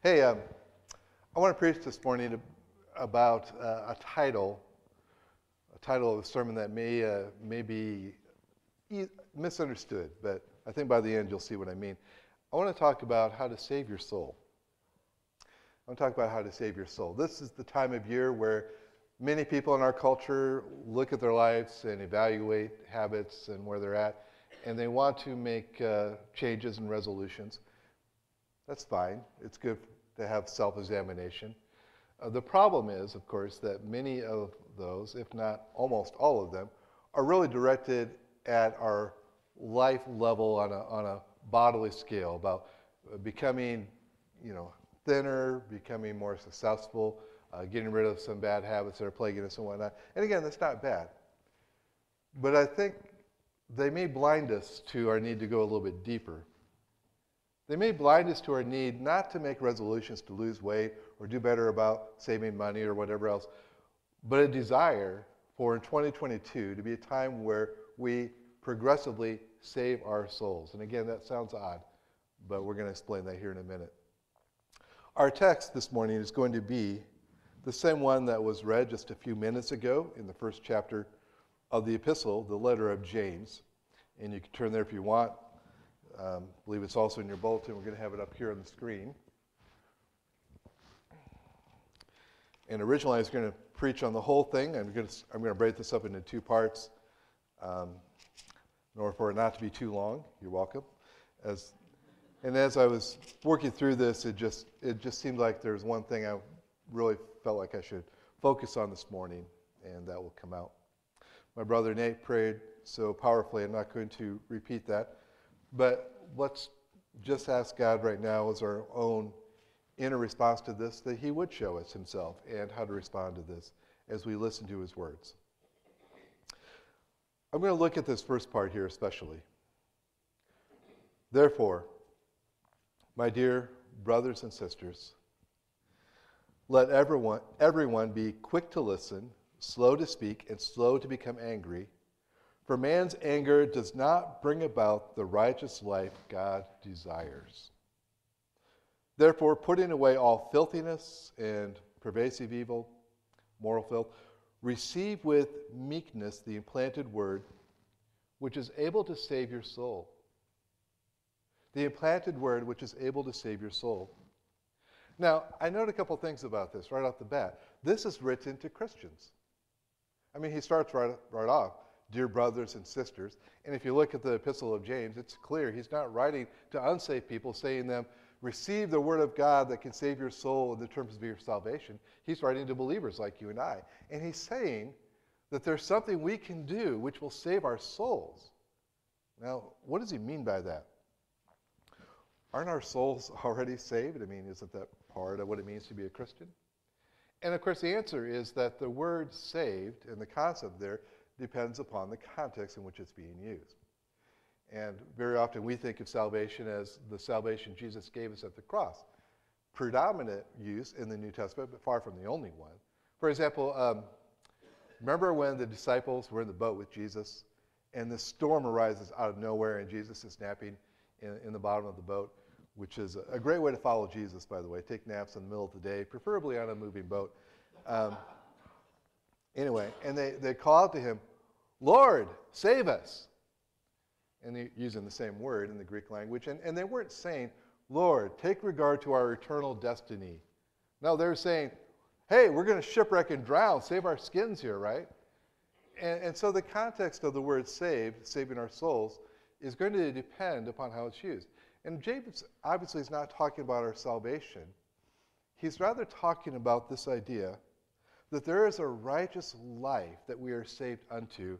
Hey, um, I want to preach this morning about uh, a title, a title of a sermon that may, uh, may be e- misunderstood, but I think by the end you'll see what I mean. I want to talk about how to save your soul. I want to talk about how to save your soul. This is the time of year where many people in our culture look at their lives and evaluate habits and where they're at, and they want to make uh, changes and resolutions. That's fine. It's good to have self examination. Uh, the problem is, of course, that many of those, if not almost all of them, are really directed at our life level on a, on a bodily scale about uh, becoming, you know, thinner, becoming more successful, uh, getting rid of some bad habits that are plaguing us and whatnot. And again, that's not bad. But I think they may blind us to our need to go a little bit deeper they may blind us to our need not to make resolutions to lose weight or do better about saving money or whatever else, but a desire for in 2022 to be a time where we progressively save our souls. And again, that sounds odd, but we're going to explain that here in a minute. Our text this morning is going to be the same one that was read just a few minutes ago in the first chapter of the epistle, the letter of James. And you can turn there if you want. Um, I believe it's also in your bulletin. We're going to have it up here on the screen. And originally, I was going to preach on the whole thing. I'm going to, I'm going to break this up into two parts um, in order for it not to be too long. You're welcome. As, and as I was working through this, it just, it just seemed like there's one thing I really felt like I should focus on this morning, and that will come out. My brother Nate prayed so powerfully, I'm not going to repeat that. But let's just ask God right now as our own inner response to this that He would show us Himself and how to respond to this as we listen to His words. I'm going to look at this first part here especially. Therefore, my dear brothers and sisters, let everyone, everyone be quick to listen, slow to speak, and slow to become angry for man's anger does not bring about the righteous life God desires. Therefore, putting away all filthiness and pervasive evil, moral filth, receive with meekness the implanted word, which is able to save your soul. The implanted word, which is able to save your soul. Now, I note a couple things about this right off the bat. This is written to Christians. I mean, he starts right, right off dear brothers and sisters. And if you look at the epistle of James, it's clear he's not writing to unsaved people saying them, receive the word of God that can save your soul in the terms of your salvation. He's writing to believers like you and I. And he's saying that there's something we can do which will save our souls. Now, what does he mean by that? Aren't our souls already saved? I mean, isn't that part of what it means to be a Christian? And of course, the answer is that the word saved and the concept there depends upon the context in which it's being used. And very often we think of salvation as the salvation Jesus gave us at the cross. Predominant use in the New Testament, but far from the only one. For example, um, remember when the disciples were in the boat with Jesus and the storm arises out of nowhere and Jesus is napping in, in the bottom of the boat, which is a great way to follow Jesus, by the way. Take naps in the middle of the day, preferably on a moving boat. Um, anyway, and they, they call out to him, Lord, save us. And they're using the same word in the Greek language. And, and they weren't saying, Lord, take regard to our eternal destiny. No, they're saying, hey, we're going to shipwreck and drown, save our skins here, right? And, and so the context of the word saved, saving our souls, is going to depend upon how it's used. And James obviously is not talking about our salvation. He's rather talking about this idea that there is a righteous life that we are saved unto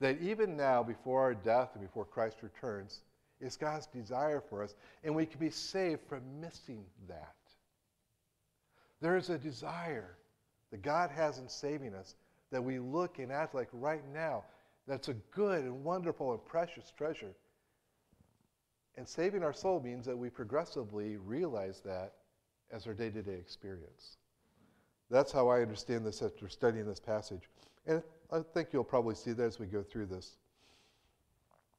that even now, before our death and before Christ returns, is God's desire for us, and we can be saved from missing that. There is a desire that God has in saving us that we look and act like right now. That's a good and wonderful and precious treasure. And saving our soul means that we progressively realize that as our day to day experience. That's how I understand this after studying this passage. And I think you'll probably see that as we go through this.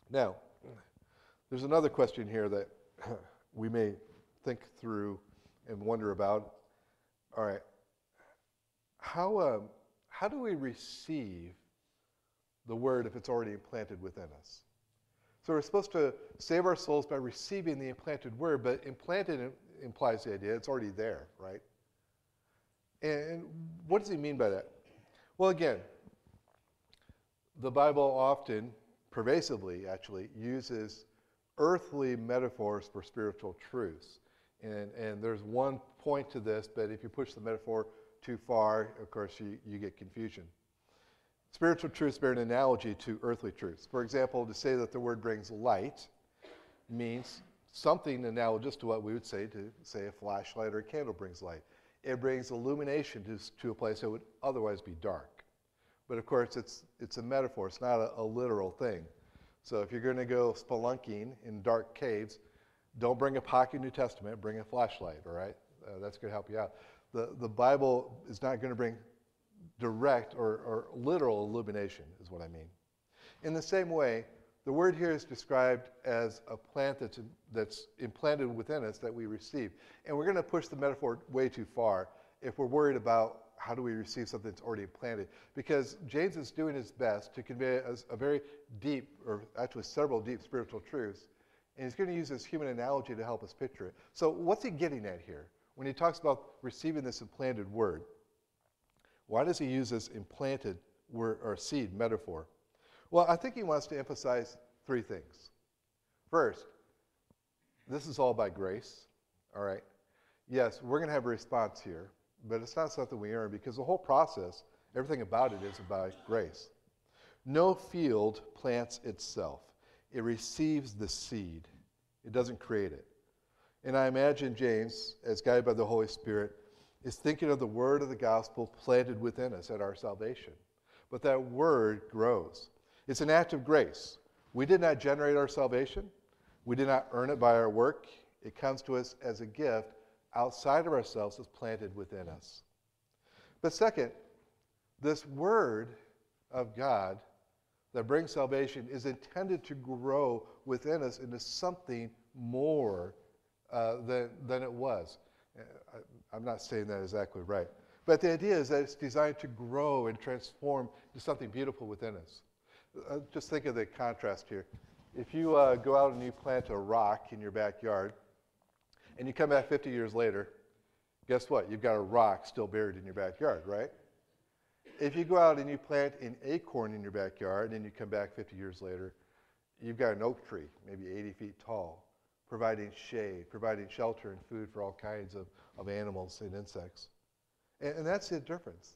Now, there's another question here that we may think through and wonder about, all right, how, um, how do we receive the word if it's already implanted within us? So we're supposed to save our souls by receiving the implanted word, but implanted implies the idea it's already there, right? And what does he mean by that? Well, again, the Bible often, pervasively actually, uses earthly metaphors for spiritual truths. And, and there's one point to this, but if you push the metaphor too far, of course, you, you get confusion. Spiritual truths bear an analogy to earthly truths. For example, to say that the word brings light means something analogous to what we would say to say a flashlight or a candle brings light. It brings illumination to, to a place that would otherwise be dark. But of course, it's, it's a metaphor, it's not a, a literal thing. So if you're going to go spelunking in dark caves, don't bring a pocket New Testament, bring a flashlight, all right? Uh, that's going to help you out. The, the Bible is not going to bring direct or, or literal illumination, is what I mean. In the same way, the word here is described as a plant that's, that's implanted within us that we receive. And we're going to push the metaphor way too far if we're worried about how do we receive something that's already implanted. Because James is doing his best to convey a, a very deep, or actually several deep spiritual truths. And he's going to use this human analogy to help us picture it. So, what's he getting at here when he talks about receiving this implanted word? Why does he use this implanted word or seed metaphor? Well, I think he wants to emphasize three things. First, this is all by grace, all right? Yes, we're going to have a response here, but it's not something we earn because the whole process, everything about it is by grace. No field plants itself, it receives the seed, it doesn't create it. And I imagine James, as guided by the Holy Spirit, is thinking of the word of the gospel planted within us at our salvation. But that word grows. It's an act of grace. We did not generate our salvation, we did not earn it by our work. It comes to us as a gift outside of ourselves, is planted within us. But second, this word of God that brings salvation is intended to grow within us into something more uh, than, than it was. Uh, I, I'm not saying that exactly right. But the idea is that it's designed to grow and transform into something beautiful within us. Uh, just think of the contrast here. If you uh, go out and you plant a rock in your backyard, and you come back 50 years later, guess what? You've got a rock still buried in your backyard, right? If you go out and you plant an acorn in your backyard and you come back 50 years later, you've got an oak tree, maybe 80 feet tall, providing shade, providing shelter and food for all kinds of, of animals and insects. And, and that's the difference.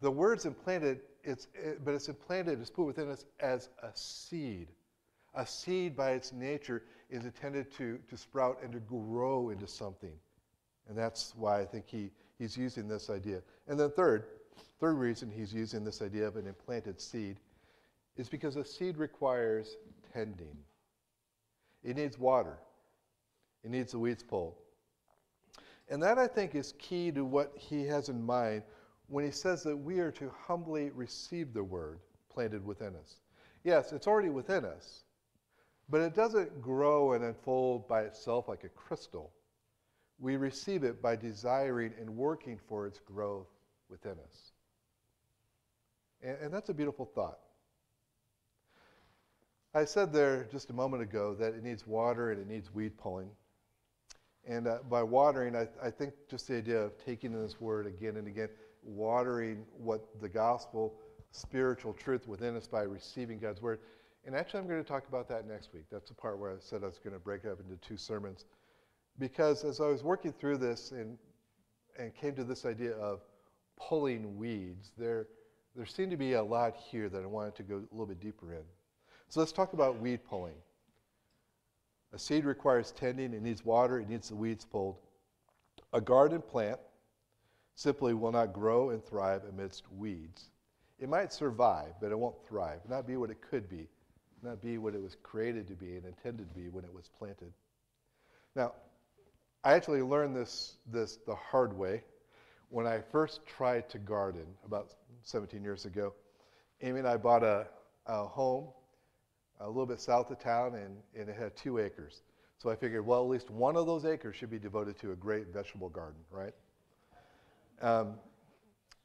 The word's implanted, it's, it, but it's implanted, it's put within us as a seed. A seed, by its nature, is intended to, to sprout and to grow into something. And that's why I think he, he's using this idea. And then, third, third reason he's using this idea of an implanted seed is because a seed requires tending. It needs water, it needs the weeds pulled. And that, I think, is key to what he has in mind when he says that we are to humbly receive the word planted within us. Yes, it's already within us, but it doesn't grow and unfold by itself like a crystal. We receive it by desiring and working for its growth within us. And, and that's a beautiful thought. I said there just a moment ago that it needs water and it needs weed pulling. And uh, by watering, I, I think just the idea of taking in this word again and again, watering what the gospel, spiritual truth within us by receiving God's word. And actually, I'm going to talk about that next week. That's the part where I said I was going to break up into two sermons. Because as I was working through this and, and came to this idea of pulling weeds, there, there seemed to be a lot here that I wanted to go a little bit deeper in. So let's talk about weed pulling. A seed requires tending, it needs water, it needs the weeds pulled. A garden plant simply will not grow and thrive amidst weeds. It might survive, but it won't thrive, not be what it could be, not be what it was created to be and intended to be when it was planted. Now, I actually learned this, this the hard way when I first tried to garden about 17 years ago. Amy and I bought a, a home a little bit south of town, and, and it had two acres. So I figured, well, at least one of those acres should be devoted to a great vegetable garden, right? Um,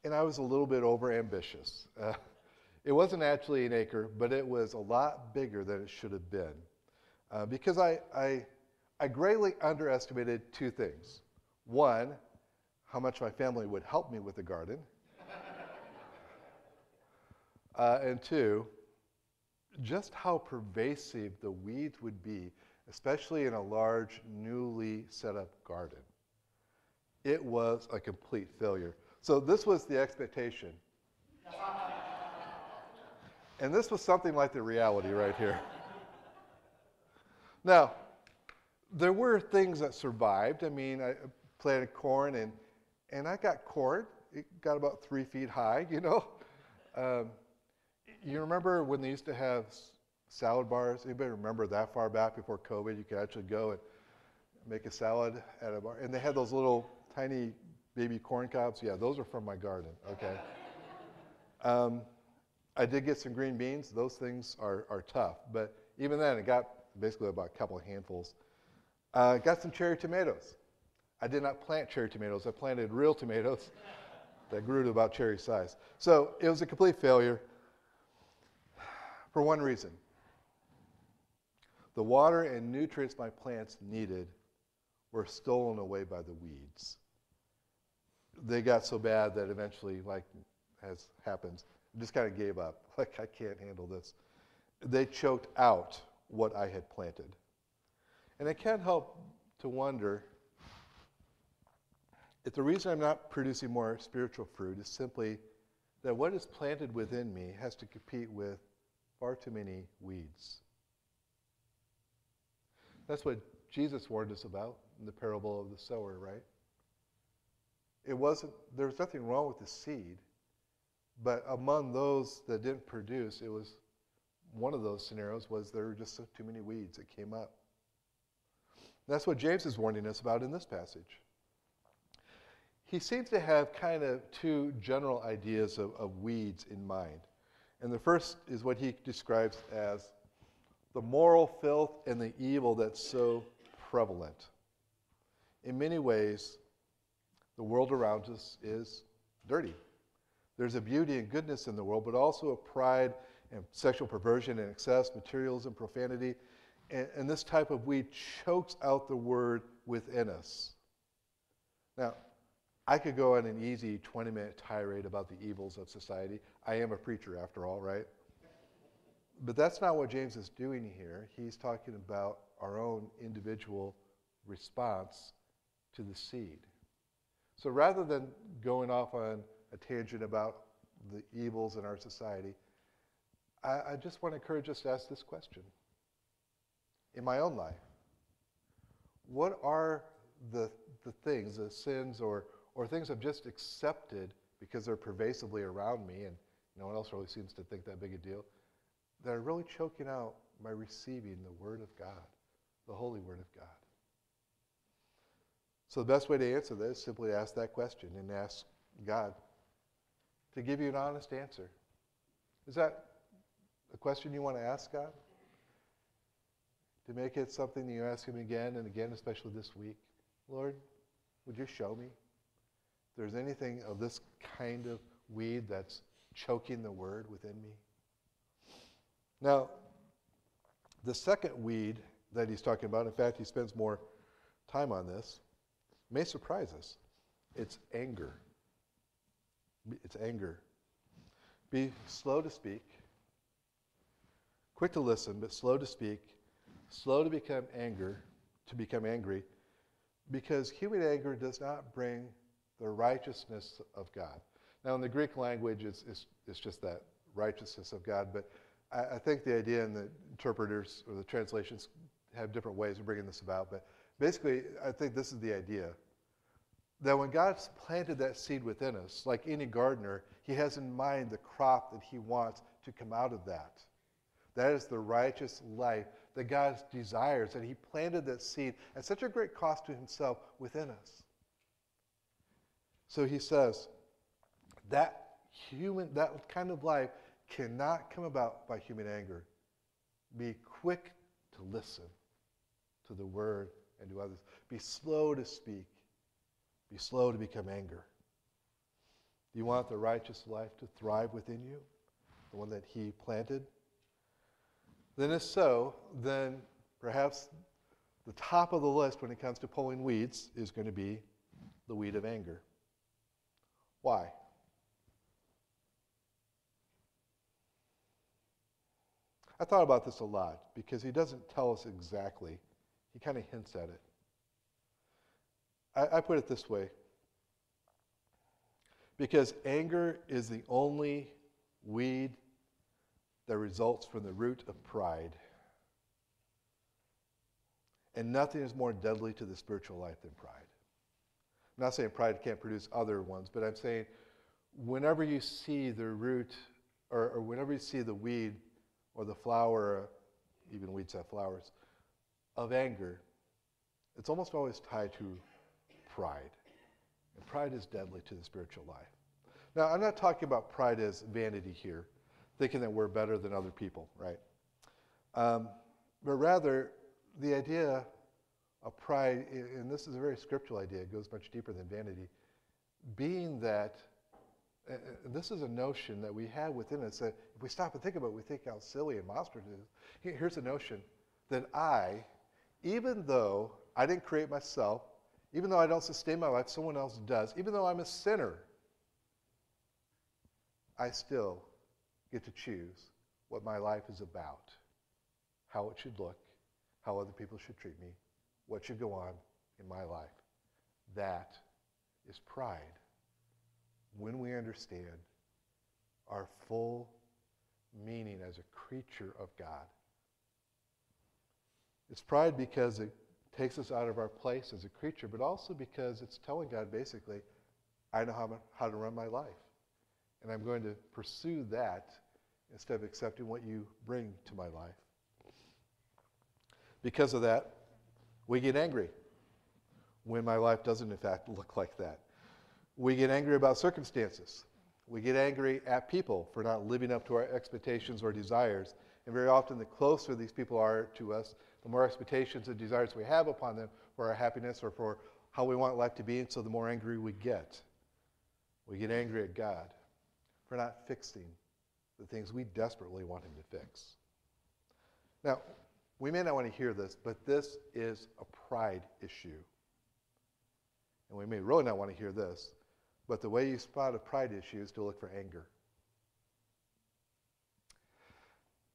and I was a little bit over ambitious. Uh, it wasn't actually an acre, but it was a lot bigger than it should have been. Uh, because I, I, I greatly underestimated two things. One, how much my family would help me with the garden. uh, and two, just how pervasive the weeds would be, especially in a large, newly set up garden. It was a complete failure. So, this was the expectation. and this was something like the reality right here. Now, there were things that survived. I mean, I planted corn and, and I got corn. It got about three feet high, you know. Um, you remember when they used to have salad bars? Anybody remember that far back before COVID? You could actually go and make a salad at a bar. And they had those little tiny baby corn cobs. Yeah, those are from my garden, okay? Um, I did get some green beans. Those things are, are tough. But even then, it got basically about a couple of handfuls. Uh, got some cherry tomatoes. I did not plant cherry tomatoes. I planted real tomatoes that grew to about cherry size. So it was a complete failure for one reason. The water and nutrients my plants needed were stolen away by the weeds. They got so bad that eventually, like as happens, I just kind of gave up. Like, I can't handle this. They choked out what I had planted. And I can't help to wonder if the reason I'm not producing more spiritual fruit is simply that what is planted within me has to compete with far too many weeds. That's what Jesus warned us about in the parable of the sower, right? It wasn't, there was nothing wrong with the seed, but among those that didn't produce, it was one of those scenarios was there were just too many weeds that came up. That's what James is warning us about in this passage. He seems to have kind of two general ideas of, of weeds in mind. And the first is what he describes as the moral filth and the evil that's so prevalent. In many ways, the world around us is dirty. There's a beauty and goodness in the world, but also a pride and sexual perversion and excess, materialism, profanity. And, and this type of weed chokes out the word within us. Now, I could go on an easy 20 minute tirade about the evils of society. I am a preacher after all, right? But that's not what James is doing here. He's talking about our own individual response to the seed. So rather than going off on a tangent about the evils in our society, I, I just want to encourage us to ask this question. In my own life, what are the, the things, the sins or, or things I've just accepted because they're pervasively around me and no one else really seems to think that big a deal, that are really choking out my receiving the Word of God, the Holy Word of God. So the best way to answer this is simply ask that question and ask God to give you an honest answer. Is that a question you want to ask God? To make it something that you ask Him again and again, especially this week? Lord, would you show me if there's anything of this kind of weed that's choking the word within me? Now, the second weed that he's talking about, in fact, he spends more time on this, may surprise us. It's anger. It's anger. Be slow to speak, quick to listen, but slow to speak, slow to become anger, to become angry, because human anger does not bring the righteousness of God. Now, in the Greek language, it's, it's, it's just that righteousness of God, but I, I think the idea and the interpreters or the translations have different ways of bringing this about, but basically, I think this is the idea that when God's planted that seed within us, like any gardener, he has in mind the crop that he wants to come out of that. That is the righteous life that God desires, and he planted that seed at such a great cost to himself within us. So he says, that human, that kind of life cannot come about by human anger. Be quick to listen, to the word and to others. Be slow to speak. Be slow to become anger. Do you want the righteous life to thrive within you? The one that he planted? Then, if so, then perhaps the top of the list when it comes to pulling weeds is going to be the weed of anger. Why? I thought about this a lot because he doesn't tell us exactly. He kind of hints at it. I, I, put it this way because anger is the only weed that results from the root of pride. And nothing is more deadly to the spiritual life than pride. I'm not saying pride can't produce other ones, but I'm saying whenever you see the root, or, or whenever you see the weed or the flower, even weeds have flowers, of anger, it's almost always tied to pride. And pride is deadly to the spiritual life. Now, I'm not talking about pride as vanity here, thinking that we're better than other people, right? Um, but rather, the idea of pride, and this is a very scriptural idea, it goes much deeper than vanity, being that, this is a notion that we have within us that if we stop and think about it, we think how silly and monstrous it is. Here's a notion that I, even though I didn't create myself, even though I don't sustain my life, someone else does, even though I'm a sinner, I still get to choose what my life is about, how it should look, how other people should treat me, what should go on in my life. That is pride. When we understand our full meaning as a creature of God. It's pride because it takes us out of our place as a creature, but also because it's telling God basically, I know how, how to run my life. And I'm going to pursue that instead of accepting what you bring to my life. Because of that, we get angry when my life doesn't, in fact, look like that. We get angry about circumstances. We get angry at people for not living up to our expectations or desires. And very often, the closer these people are to us, the more expectations and desires we have upon them for our happiness or for how we want life to be, and so the more angry we get. We get angry at God for not fixing the things we desperately want Him to fix. Now, we may not want to hear this, but this is a pride issue. And we may really not want to hear this, but the way you spot a pride issue is to look for anger.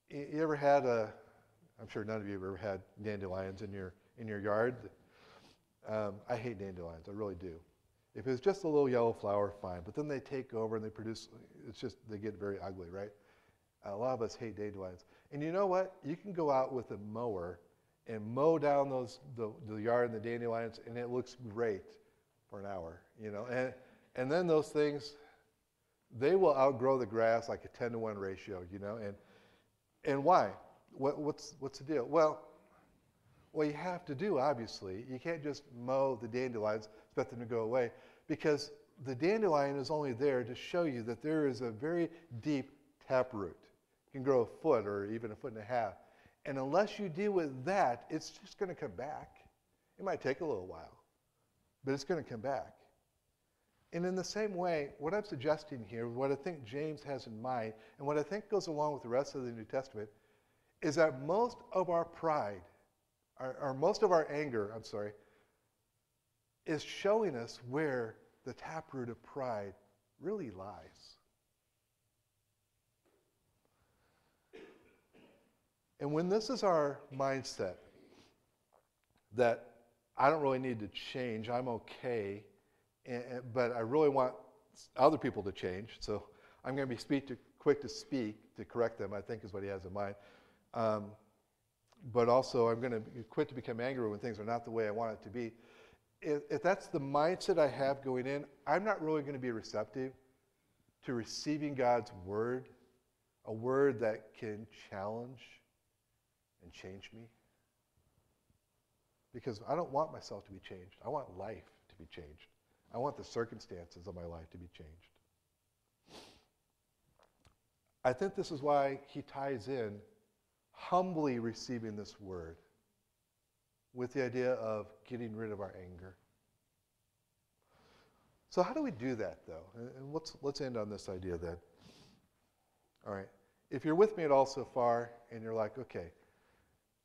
You ever had a, I'm sure none of you have ever had dandelions in your, in your yard. Um, I hate dandelions, I really do. If it's just a little yellow flower, fine. But then they take over and they produce, it's just, they get very ugly, right? A lot of us hate dandelions. And you know what? You can go out with a mower and mow down those, the, the yard and the dandelions, and it looks great for an hour, you know? And, and then those things, they will outgrow the grass like a 10 to 1 ratio, you know? And, and why? What, what's, what's the deal? Well, what you have to do, obviously, you can't just mow the dandelions, expect them to go away, because the dandelion is only there to show you that there is a very deep taproot. It can grow a foot or even a foot and a half. And unless you deal with that, it's just going to come back. It might take a little while, but it's going to come back. And in the same way, what I'm suggesting here, what I think James has in mind, and what I think goes along with the rest of the New Testament, is that most of our pride, or, or most of our anger, I'm sorry, is showing us where the taproot of pride really lies. And when this is our mindset, that I don't really need to change, I'm okay, and, but I really want other people to change, so I'm going to be speak to, quick to speak to correct them, I think is what he has in mind. Um, but also, I'm going to quit to become angry when things are not the way I want it to be if, if that's the mindset I have going in, I'm not really going to be receptive to receiving God's word, a word that can challenge and change me. Because I don't want myself to be changed. I want life to be changed. I want the circumstances of my life to be changed. I think this is why he ties in humbly receiving this word with the idea of getting rid of our anger. So, how do we do that, though? And let's, let's end on this idea then. All right. If you're with me at all so far and you're like, okay,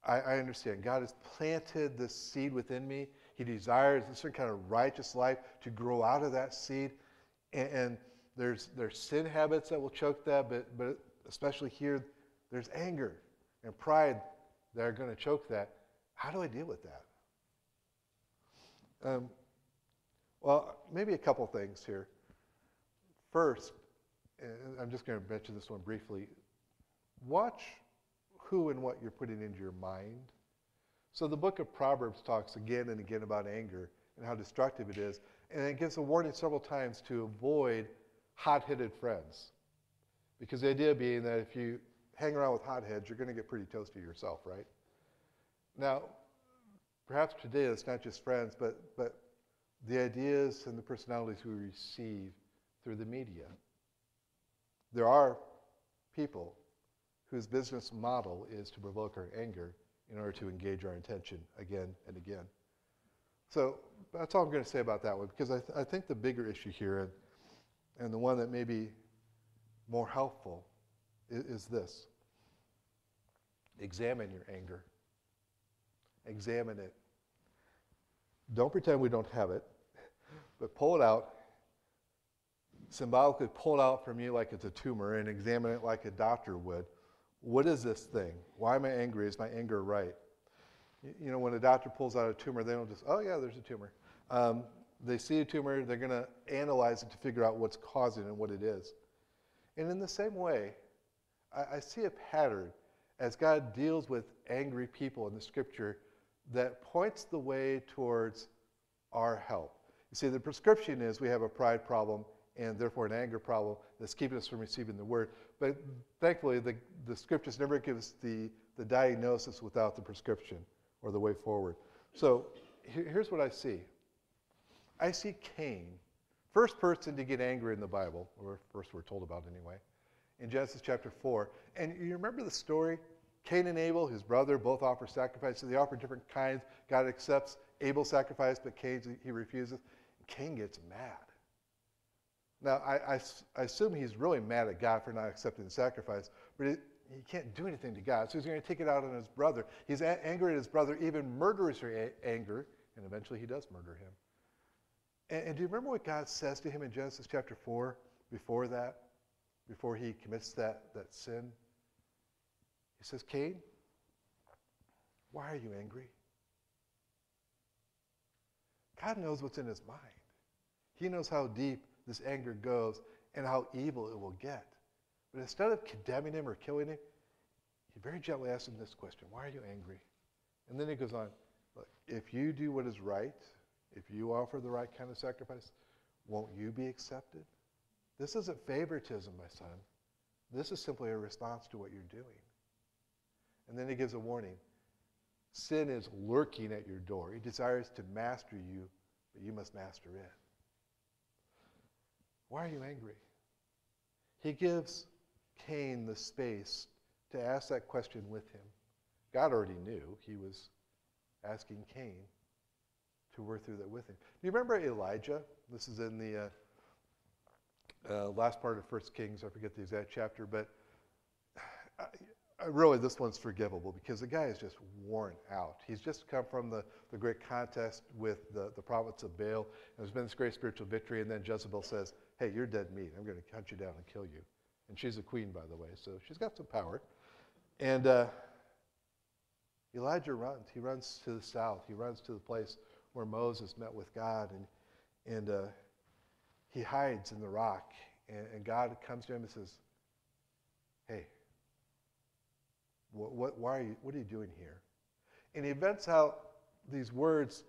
I, I understand. God has planted this seed within me. He desires a certain kind of righteous life to grow out of that seed. And, and there's, there's sin habits that will choke that, but, but especially here, there's anger and pride that are going to choke that. How do I deal with that? Um, well, maybe a couple things here. First, I'm just going to mention this one briefly. Watch who and what you're putting into your mind. So the book of Proverbs talks again and again about anger and how destructive it is. And it gives a warning several times to avoid hot headed friends. Because the idea being that if you hang around with hotheads, you're going to get pretty toasty yourself, right? Now, perhaps today it's not just friends, but, but the ideas and the personalities we receive through the media. There are people whose business model is to provoke our anger in order to engage our attention again and again. So that's all I'm going to say about that one because I, th- I think the bigger issue here and, and the one that may be more helpful is, is this examine your anger, examine it. Don't pretend we don't have it, but pull it out symbolically pull it out from you like it's a tumor and examine it like a doctor would. What is this thing? Why am I angry? Is my anger right? You know, when a doctor pulls out a tumor, they don't just, oh, yeah, there's a tumor. Um, they see a tumor, they're going to analyze it to figure out what's causing it and what it is. And in the same way, I, I see a pattern as God deals with angry people in the scripture that points the way towards our help. You see, the prescription is we have a pride problem and therefore an anger problem that's keeping us from receiving the word. But thankfully, the, the scriptures never give us the, the diagnosis without the prescription or the way forward. So here's what I see I see Cain, first person to get angry in the Bible, or first we're told about anyway, in Genesis chapter 4. And you remember the story? Cain and Abel, his brother, both offer sacrifices. They offer different kinds. God accepts Abel's sacrifice, but Cain's he refuses. Cain gets mad. Now, I, I, I, assume he's really mad at God for not accepting the sacrifice, but it, he can't do anything to God, so he's going to take it out on his brother. He's a- angry at his brother, even murderous anger, and eventually he does murder him. And, and do you remember what God says to him in Genesis chapter 4 before that, before he commits that, that sin? He says, Cain, why are you angry? God knows what's in his mind. He knows how deep this anger goes and how evil it will get. But instead of condemning him or killing him, he very gently asks him this question Why are you angry? And then he goes on, Look, if you do what is right, if you offer the right kind of sacrifice, won't you be accepted? This isn't favoritism, my son. This is simply a response to what you're doing. And then he gives a warning sin is lurking at your door. He desires to master you, but you must master it. Why are you angry? He gives Cain the space to ask that question with him. God already knew he was asking Cain to work through that with him. Do you remember Elijah? This is in the uh, uh, last part of First Kings. I forget the exact chapter, but I, really, this one's forgivable because the guy is just worn out. He's just come from the, the great contest with the, the prophets of Baal, and there's been this great spiritual victory, and then Jezebel says, Hey, you're dead meat. I'm going to hunt you down and kill you. And she's a queen, by the way, so she's got some power. And uh, Elijah runs. He runs to the south. He runs to the place where Moses met with God, and, and uh, he hides in the rock. And, and God comes to him and says, Hey, what, what, why are you, what are you doing here? And he vents out these words.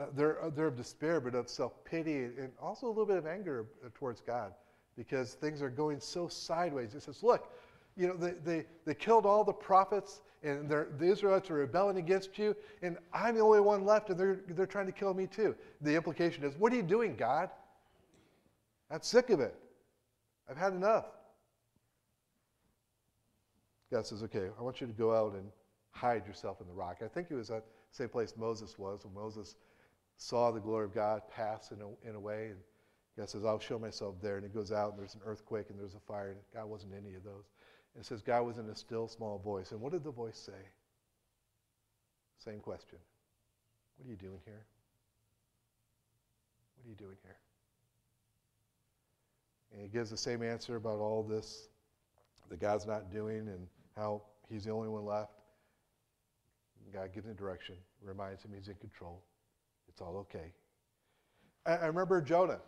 Uh, they're, uh, they're of despair, but of self pity, and also a little bit of anger uh, towards God because things are going so sideways. He says, Look, you know, they, they, they killed all the prophets, and the Israelites are rebelling against you, and I'm the only one left, and they're, they're trying to kill me too. The implication is, What are you doing, God? I'm sick of it. I've had enough. God says, okay, I want you to go out and hide yourself in the rock. I think it was uh, same place Moses was when Moses saw the glory of God pass in a, in a way. And God says, I'll show myself there. And he goes out, and there's an earthquake, and there's a fire. And God wasn't any of those. And it says, God was in a still, small voice. And what did the voice say? Same question. What are you doing here? What are you doing here? And he gives the same answer about all this that God's not doing and how he's the only one left. God gives him direction, reminds him he's in control. It's all okay. I, I remember Jonah.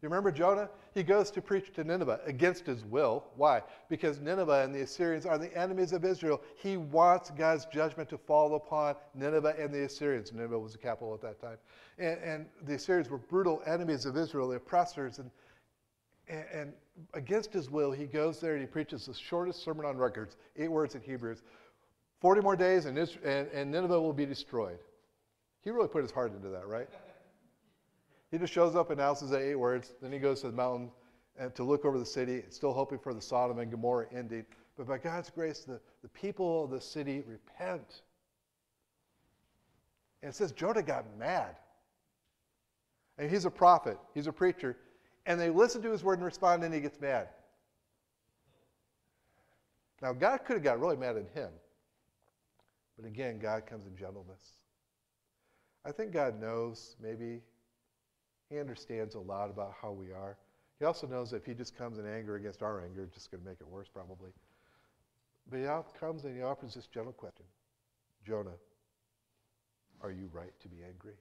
You remember Jonah? He goes to preach to Nineveh against his will. Why? Because Nineveh and the Assyrians are the enemies of Israel. He wants God's judgment to fall upon Nineveh and the Assyrians. Nineveh was the capital at that time. And, and the Assyrians were brutal enemies of Israel, the oppressors. And, and, and against his will, he goes there and he preaches the shortest sermon on records, eight words in Hebrews. 40 more days and, and, and Nineveh will be destroyed. He really put his heart into that, right? He just shows up, announces the eight words, then he goes to the mountain and to look over the city, still hoping for the Sodom and Gomorrah ending. But by God's grace, the, the people of the city repent. And it says Jonah got mad. And he's a prophet, he's a preacher. And they listen to his word and respond, and he gets mad. Now, God could have got really mad at him. But again, God comes in gentleness. I think God knows, maybe, He understands a lot about how we are. He also knows that if He just comes in anger against our anger, it's just going to make it worse, probably. But He comes and He offers this gentle question Jonah, are you right to be angry?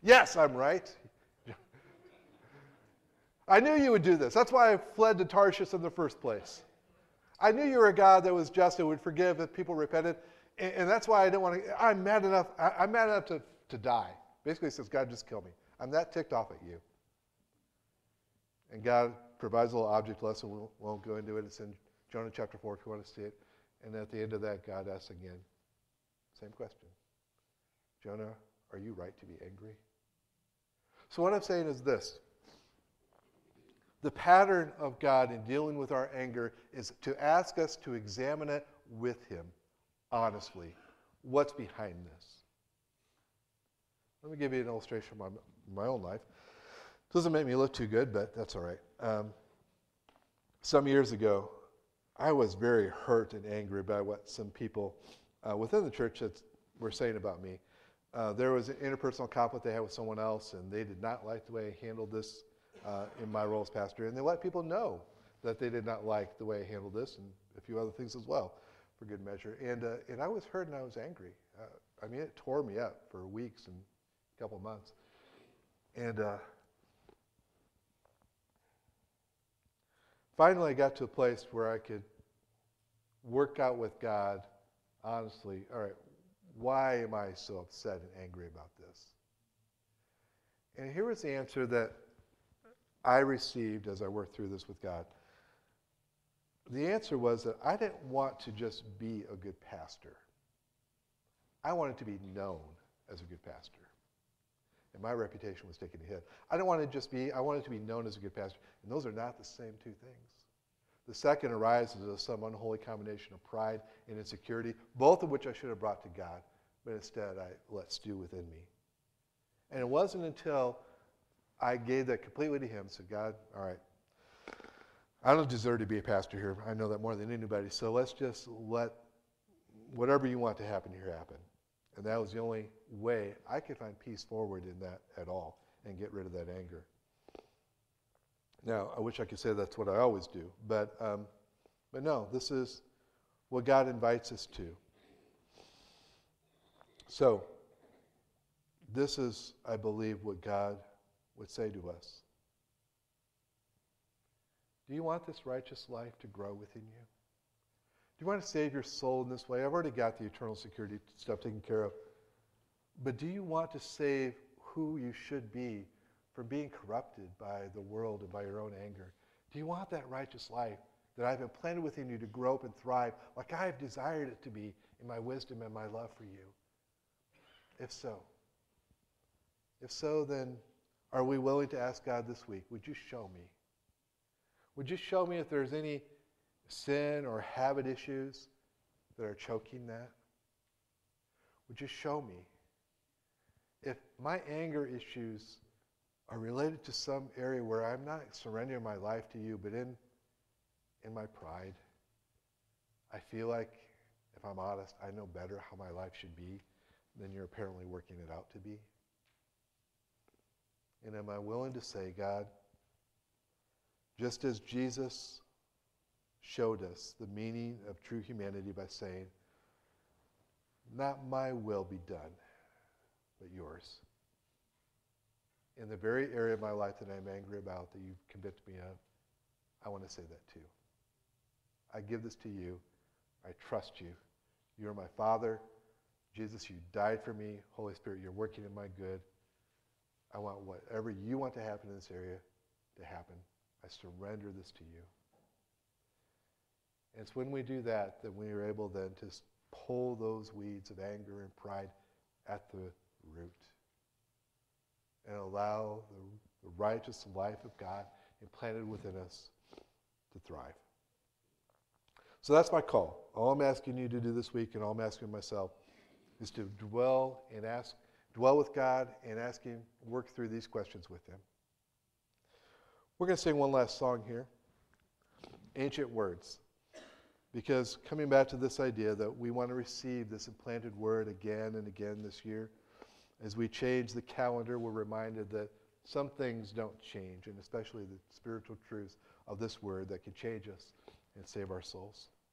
Yes, I'm right. I knew you would do this. That's why I fled to Tarshish in the first place. I knew you were a God that was just and would forgive if people repented. And, and that's why I didn't want to. I'm mad enough. I, am mad enough to, to die. Basically, says, God, just kill me. I'm that ticked off at you. And God provides a little object lesson. We won't go into it. It's in Jonah chapter 4 if you want to see it. And at the end of that, God asks again, same question Jonah, are you right to be angry? So, what I'm saying is this the pattern of God in dealing with our anger is to ask us to examine it with Him honestly. What's behind this? Let me give you an illustration from my, my own life. Doesn't make me look too good, but that's all right. Um, some years ago, I was very hurt and angry by what some people uh, within the church were saying about me. Uh, there was an interpersonal conflict they had with someone else, and they did not like the way I handled this uh, in my role as pastor. And they let people know that they did not like the way I handled this and a few other things as well for good measure. And, uh, and I was hurt and I was angry. Uh, I mean, it tore me up for weeks and a couple months. And uh, finally, I got to a place where I could work out with God honestly all right, why am I so upset and angry about this? And here was the answer that I received as I worked through this with God. The answer was that I didn't want to just be a good pastor. I wanted to be known as a good pastor. And my reputation was taking a hit. I didn't want to just be, I wanted to be known as a good pastor. And those are not the same two things. The second arises of some unholy combination of pride and insecurity, both of which I should have brought to God, but instead I let stew within me. And it wasn't until I gave that completely to Him, said, God, all right, I don't deserve to be a pastor here. I know that more than anybody. So let's just let whatever you want to happen here happen. And that was the only way I could find peace forward in that at all and get rid of that anger. Now, I wish I could say that's what I always do, but, um, but no, this is what God invites us to. So, this is, I believe, what God would say to us. Do you want this righteous life to grow within you? Do you want to save your soul in this way? I've already got the eternal security stuff taken care of. But do you want to save who you should be from being corrupted by the world and by your own anger? Do you want that righteous life that I've implanted within you to grow up and thrive like I have desired it to be in my wisdom and my love for you? If so, if so, then are we willing to ask God this week, would you show me? Would you show me if there's any sin or habit issues that are choking that? Would you show me if my anger issues are related to some area where I'm not surrendering my life to you, but in, in my pride, I feel like, if I'm honest, I know better how my life should be than you're apparently working it out to be. And am I willing to say, God, just as Jesus showed us the meaning of true humanity by saying, Not my will be done, but yours. In the very area of my life that I'm angry about, that you've convicted me of, I want to say that too. I give this to you. I trust you. You are my Father. Jesus, you died for me. Holy Spirit, you're working in my good. I want whatever you want to happen in this area to happen. I surrender this to you. And it's when we do that that we are able then to pull those weeds of anger and pride at the root and allow the, righteous life of God implanted within us to thrive. So that's my call. All I'm asking you to do this week, and all I'm asking myself, is to dwell and ask, dwell with God and ask Him, work through these questions with Him. We're going to sing one last song here Ancient Words. Because coming back to this idea that we want to receive this implanted word again and again this year, as we change the calendar, we're reminded that some things don't change, and especially the spiritual truths of this word that can change us and save our souls.